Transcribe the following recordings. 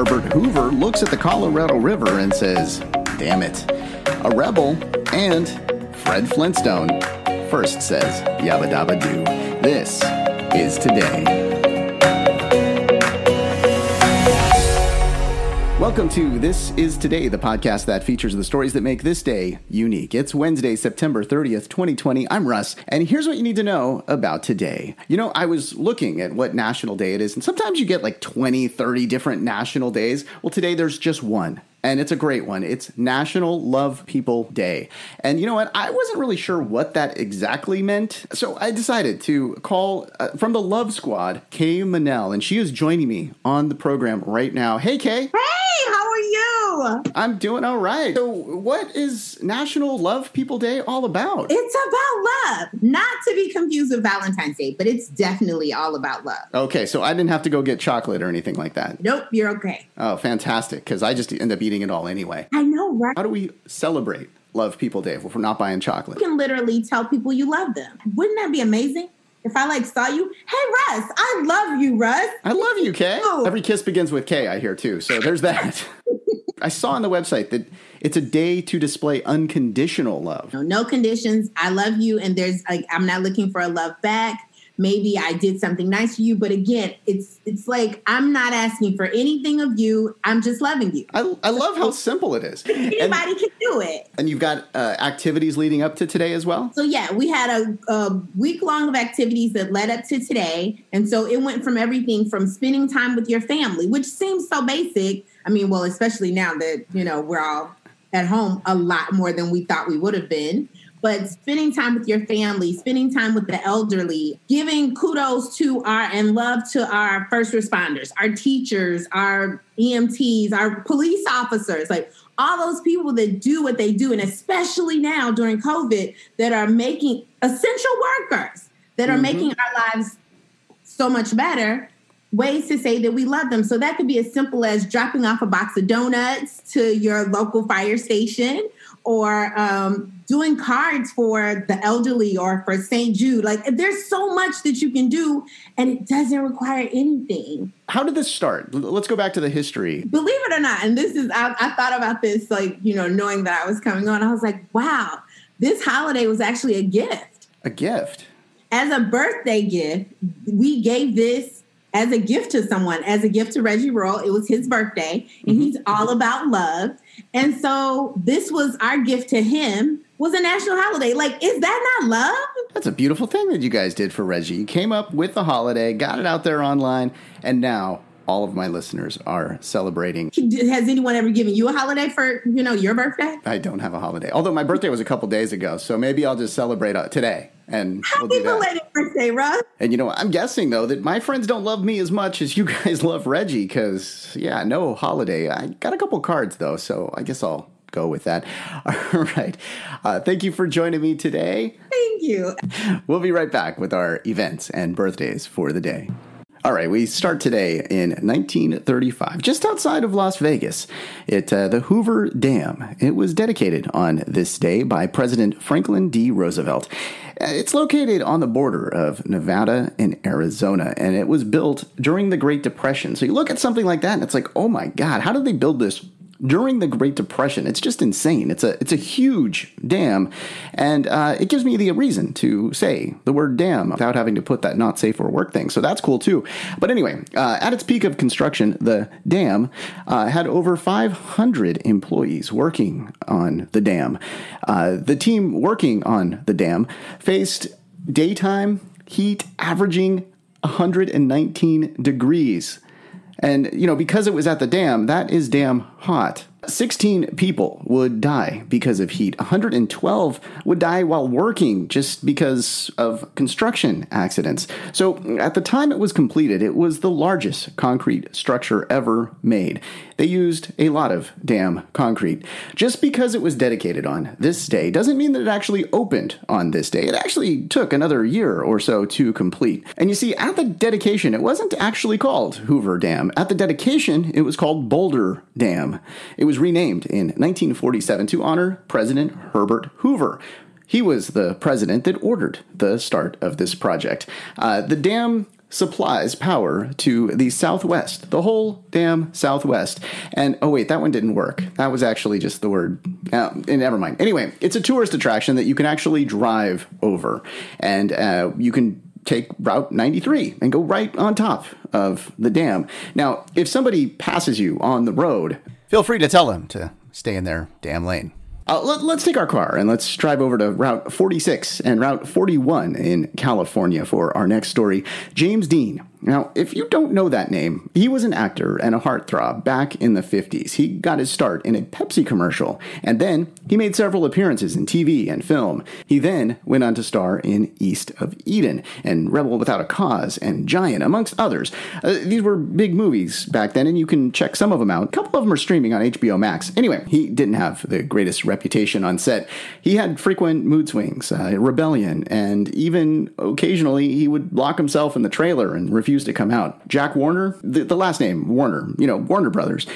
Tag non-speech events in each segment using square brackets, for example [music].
Herbert Hoover looks at the Colorado River and says, Damn it. A rebel and Fred Flintstone first says, Yabba Dabba Doo. This is today. Welcome to This Is Today, the podcast that features the stories that make this day unique. It's Wednesday, September 30th, 2020. I'm Russ, and here's what you need to know about today. You know, I was looking at what national day it is, and sometimes you get like 20, 30 different national days. Well, today there's just one and it's a great one. It's National Love People Day. And you know what? I wasn't really sure what that exactly meant. So I decided to call uh, from the Love Squad, Kay Manel, and she is joining me on the program right now. Hey, Kay. Hey, how are you? I'm doing all right. So, what is National Love People Day all about? It's about love. Not to be confused with Valentine's Day, but it's definitely all about love. Okay, so I didn't have to go get chocolate or anything like that. Nope, you're okay. Oh, fantastic. Because I just end up eating it all anyway. I know, right? How do we celebrate Love People Day if we're not buying chocolate? You can literally tell people you love them. Wouldn't that be amazing? If I like saw you, hey Russ, I love you, Russ. I love you, Kay. Oh. Every kiss begins with K, I hear too. So there's that. [laughs] I saw on the website that it's a day to display unconditional love. No, no conditions. I love you, and there's like I'm not looking for a love back maybe I did something nice for you, but again, it's it's like I'm not asking for anything of you. I'm just loving you. I, I love how simple it is. [laughs] Anybody and, can do it. And you've got uh, activities leading up to today as well. So yeah, we had a, a week long of activities that led up to today, and so it went from everything from spending time with your family, which seems so basic. I mean, well, especially now that you know we're all at home a lot more than we thought we would have been but spending time with your family, spending time with the elderly, giving kudos to our and love to our first responders, our teachers, our EMTs, our police officers, like all those people that do what they do, and especially now during COVID, that are making essential workers that are mm-hmm. making our lives so much better. Ways to say that we love them. So that could be as simple as dropping off a box of donuts to your local fire station or um, doing cards for the elderly or for St. Jude. Like there's so much that you can do and it doesn't require anything. How did this start? Let's go back to the history. Believe it or not, and this is, I, I thought about this, like, you know, knowing that I was coming on, I was like, wow, this holiday was actually a gift. A gift? As a birthday gift, we gave this as a gift to someone, as a gift to Reggie Royal. It was his birthday, and mm-hmm. he's all about love. And so this was our gift to him was a national holiday. Like, is that not love? That's a beautiful thing that you guys did for Reggie. You came up with the holiday, got it out there online, and now all of my listeners are celebrating. Has anyone ever given you a holiday for, you know, your birthday? I don't have a holiday. Although my birthday was a couple days ago, so maybe I'll just celebrate uh, today. And happy we'll belated birthday, Russ. And you know, I'm guessing though that my friends don't love me as much as you [laughs] guys love Reggie, because yeah, no holiday. I got a couple cards though, so I guess I'll go with that. [laughs] All right. Uh, thank you for joining me today. Thank you. We'll be right back with our events and birthdays for the day. All right, we start today in 1935, just outside of Las Vegas, at uh, the Hoover Dam. It was dedicated on this day by President Franklin D. Roosevelt. Uh, it's located on the border of Nevada and Arizona, and it was built during the Great Depression. So you look at something like that, and it's like, oh my God, how did they build this during the Great Depression. It's just insane. It's a it's a huge dam, and uh, it gives me the reason to say the word dam without having to put that not safe for work thing. So that's cool too. But anyway, uh, at its peak of construction, the dam uh, had over 500 employees working on the dam. Uh, the team working on the dam faced daytime heat averaging 119 degrees. And, you know, because it was at the dam, that is damn hot. 16 people would die because of heat. 112 would die while working just because of construction accidents. So, at the time it was completed, it was the largest concrete structure ever made. They used a lot of damn concrete. Just because it was dedicated on this day doesn't mean that it actually opened on this day. It actually took another year or so to complete. And you see, at the dedication, it wasn't actually called Hoover Dam. At the dedication, it was called Boulder Dam. It was renamed in 1947 to honor President Herbert Hoover. He was the president that ordered the start of this project. Uh, the dam supplies power to the Southwest, the whole damn Southwest. And oh, wait, that one didn't work. That was actually just the word. Uh, never mind. Anyway, it's a tourist attraction that you can actually drive over. And uh, you can take Route 93 and go right on top of the dam. Now, if somebody passes you on the road, feel free to tell them to stay in their damn lane. Uh, let, us take our car and let's drive over to Route 46 and Route 41 in California for our next story. James Dean now, if you don't know that name, he was an actor and a heartthrob back in the 50s. He got his start in a Pepsi commercial, and then he made several appearances in TV and film. He then went on to star in East of Eden and Rebel Without a Cause and Giant, amongst others. Uh, these were big movies back then, and you can check some of them out. A couple of them are streaming on HBO Max. Anyway, he didn't have the greatest reputation on set. He had frequent mood swings, uh, rebellion, and even occasionally he would lock himself in the trailer and refuse refused to come out. Jack Warner, the, the last name Warner, you know, Warner Brothers,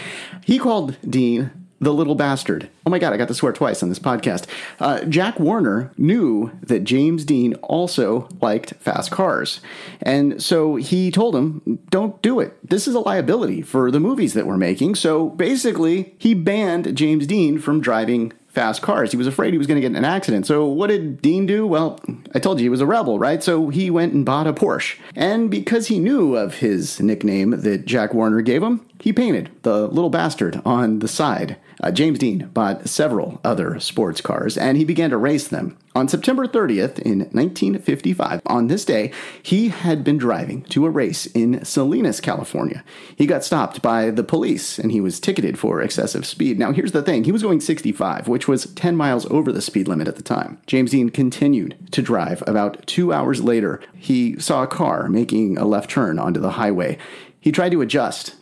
he called Dean the little bastard. Oh my God, I got to swear twice on this podcast. Uh, Jack Warner knew that James Dean also liked fast cars. And so he told him, don't do it. This is a liability for the movies that we're making. So basically, he banned James Dean from driving fast cars. He was afraid he was going to get in an accident. So what did Dean do? Well, I told you he was a rebel, right? So he went and bought a Porsche. And because he knew of his nickname that Jack Warner gave him, he painted the little bastard on the side. Uh, James Dean bought several other sports cars and he began to race them. On September 30th in 1955, on this day, he had been driving to a race in Salinas, California. He got stopped by the police and he was ticketed for excessive speed. Now, here's the thing he was going 65, which was 10 miles over the speed limit at the time. James Dean continued to drive. About two hours later, he saw a car making a left turn onto the highway. He tried to adjust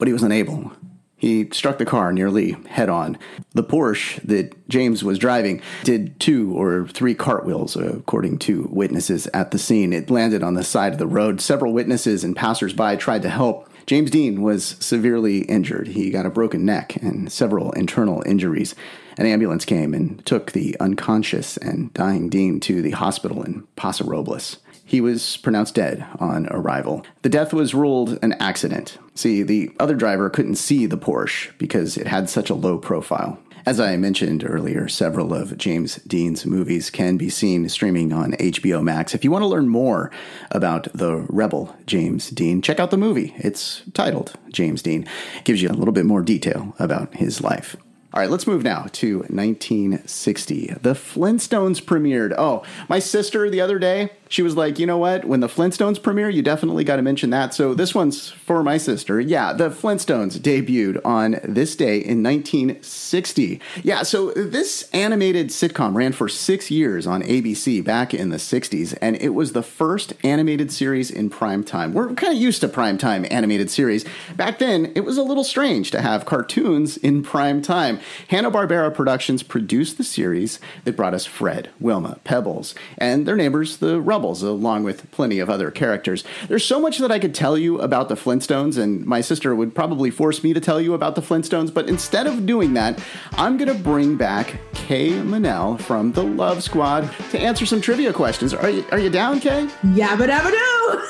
but he was unable. He struck the car nearly head on. The Porsche that James was driving did two or three cartwheels, according to witnesses at the scene. It landed on the side of the road. Several witnesses and passersby tried to help. James Dean was severely injured. He got a broken neck and several internal injuries. An ambulance came and took the unconscious and dying Dean to the hospital in Paso Robles. He was pronounced dead on arrival. The death was ruled an accident. See, the other driver couldn't see the Porsche because it had such a low profile. As I mentioned earlier, several of James Dean's movies can be seen streaming on HBO Max. If you want to learn more about the rebel James Dean, check out the movie. It's titled James Dean. It gives you a little bit more detail about his life. All right, let's move now to 1960. The Flintstones premiered. Oh, my sister the other day, she was like, you know what? When the Flintstones premiere, you definitely got to mention that. So this one's for my sister. Yeah, the Flintstones debuted on this day in 1960. Yeah, so this animated sitcom ran for six years on ABC back in the 60s, and it was the first animated series in prime time. We're kind of used to prime time animated series. Back then, it was a little strange to have cartoons in prime time. Hanna-Barbera Productions produced the series that brought us Fred, Wilma, Pebbles, and their neighbors, the Rubbles, along with plenty of other characters. There's so much that I could tell you about the Flintstones, and my sister would probably force me to tell you about the Flintstones, but instead of doing that, I'm going to bring back Kay Manel from the Love Squad to answer some trivia questions. Are you, are you down, Kay? Yabba dabba doo!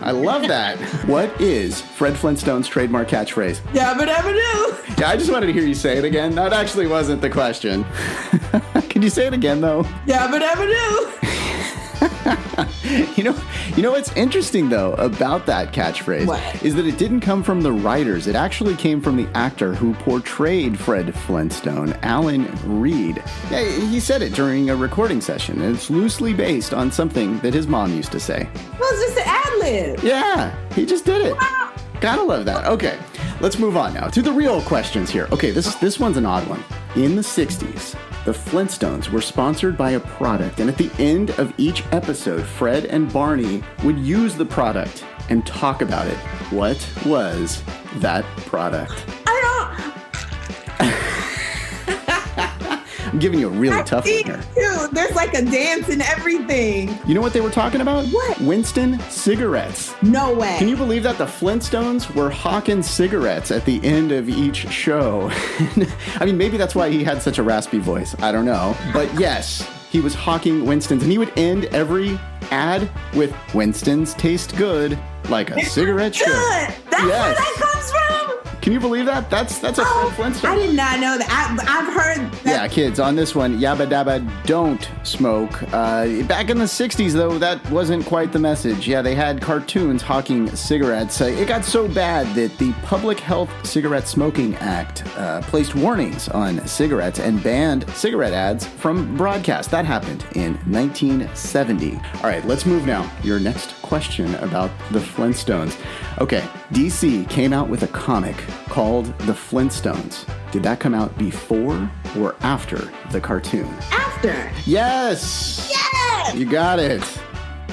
I love that. [laughs] What is Fred Flintstone's trademark catchphrase? Yabba dabba doo! Yeah, I just wanted to hear you say it again. That actually wasn't the question. [laughs] Can you say it again, though? Yabba dabba doo! you know, you know what's interesting though about that catchphrase what? is that it didn't come from the writers. It actually came from the actor who portrayed Fred Flintstone, Alan Reed. Yeah, he said it during a recording session. It's loosely based on something that his mom used to say. Well, it's just an ad lib. Yeah, he just did it. Wow. Gotta love that. Okay, let's move on now to the real questions here. Okay, this this one's an odd one. In the 60s, the Flintstones were sponsored by a product, and at the end of each episode, Fred and Barney would use the product and talk about it. What was that product? I don't. [laughs] I'm giving you a really I tough one here. There's like a dance and everything. You know what they were talking about? What? Winston cigarettes. No way. Can you believe that the Flintstones were hawking cigarettes at the end of each show? [laughs] I mean, maybe that's why he had such a raspy voice. I don't know. But yes, he was hawking Winston's, and he would end every ad with Winston's taste good like a cigarette should. Good. That's where that comes from. Can you believe that? That's that's a Oh, Flintstone. I did not know that. I, I've heard that. Yeah, kids, on this one, Yabba Dabba don't smoke. Uh, back in the 60s, though, that wasn't quite the message. Yeah, they had cartoons hawking cigarettes. Uh, it got so bad that the Public Health Cigarette Smoking Act uh, placed warnings on cigarettes and banned cigarette ads from broadcast. That happened in 1970. All right, let's move now. Your next question about the Flintstones. Okay, DC came out with a comic called The Flintstones. Did that come out before or after the cartoon? After. Yes! Yes! You got it.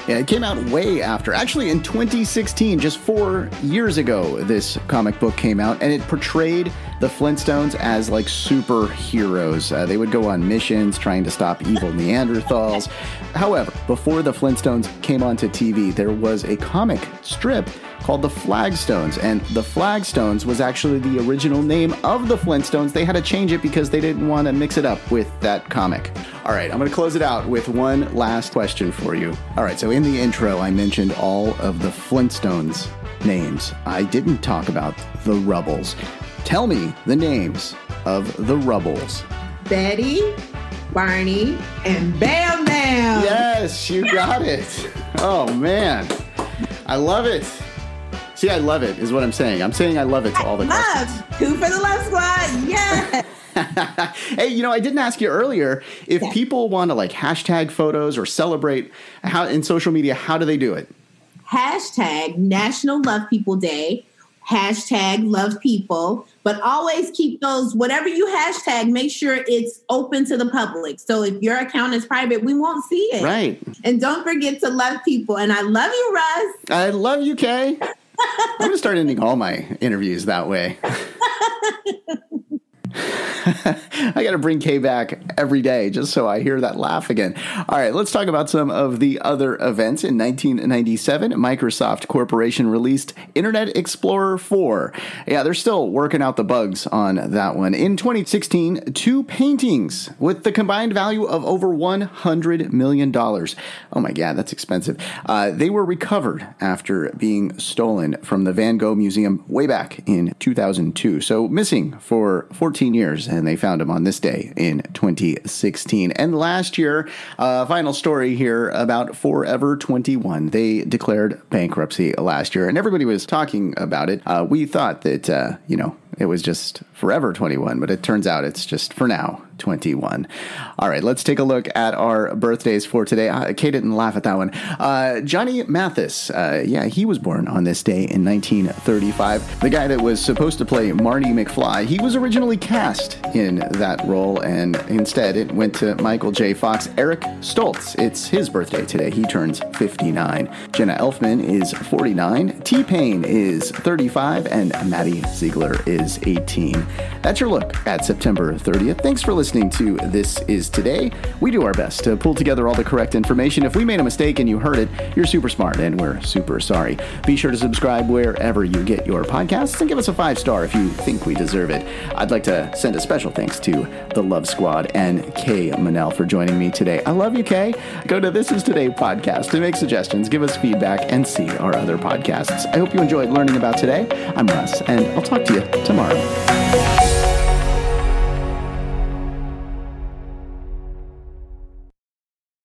Yeah, it came out way after. Actually, in 2016, just four years ago, this comic book came out, and it portrayed the Flintstones as like superheroes. Uh, they would go on missions trying to stop evil [laughs] Neanderthals. However, before the Flintstones came onto TV, there was a comic strip called the Flagstones, and the Flagstones was actually the original name of the Flintstones. They had to change it because they didn't want to mix it up with that comic. All right, I'm going to close it out with one last question for you. All right, so in the intro, I mentioned all of the Flintstones names. I didn't talk about the Rubbles. Tell me the names of the Rubbles. Betty, Barney, and Bam Bam. Yes, you got it. [laughs] Oh, man. I love it. See, I love it, is what I'm saying. I'm saying I love it to all the questions. Love. Two for the love squad. Yes. [laughs] [laughs] hey, you know, I didn't ask you earlier if Yeah. people want to like hashtag photos or celebrate how in social media, how do they do it? Hashtag National Love People Day. Hashtag love people. But always keep those, whatever you hashtag, make sure it's open to the public. So if your account is private, we won't see it. Right. And don't forget to love people. And I love you, Russ. I love you, Kay. I'm going to start ending all my interviews that way. [laughs] [laughs] I got to bring Kay back every day just so I hear that laugh again. All right, let's talk about some of the other events. In 1997, Microsoft Corporation released Internet Explorer 4. Yeah, they're still working out the bugs on that one. In 2016, two paintings with the combined value of over $100 million. Oh my God, that's expensive. Uh, they were recovered after being stolen from the Van Gogh Museum way back in 2002. So missing for 14 years, and they found him on this day in 2016. And last year, uh, final story here about Forever 21. They declared bankruptcy last year, and everybody was talking about it. Uh, we thought that, uh, you know, it was just Forever 21, but it turns out it's just for now 21. All right, let's take a look at our birthdays for today. Uh, Kay didn't laugh at that one. Uh, Johnny Mathis, uh, yeah, he was born on this day in 1935. The guy that was supposed to play Marty McFly, he was originally cast in that role, and instead it went to Michael J. Fox. Eric Stoltz, it's his birthday today. He turns 59. Jenna Elfman is 49. T Pain is 35, and Maddie Ziegler is 18. That's your look at September 30th. Thanks for listening to This Is Today. We do our best to pull together all the correct information. If we made a mistake and you heard it, you're super smart and we're super sorry. Be sure to subscribe wherever you get your podcasts and give us a five star if you think we deserve it. I'd like to send a special thanks to the Love Squad and Kay Manel for joining me today. I love you, Kay. Go to This Is Today podcast to make suggestions, give us feedback, and see our other podcasts. I hope you enjoyed learning about today. I'm Russ, and I'll talk to you tomorrow.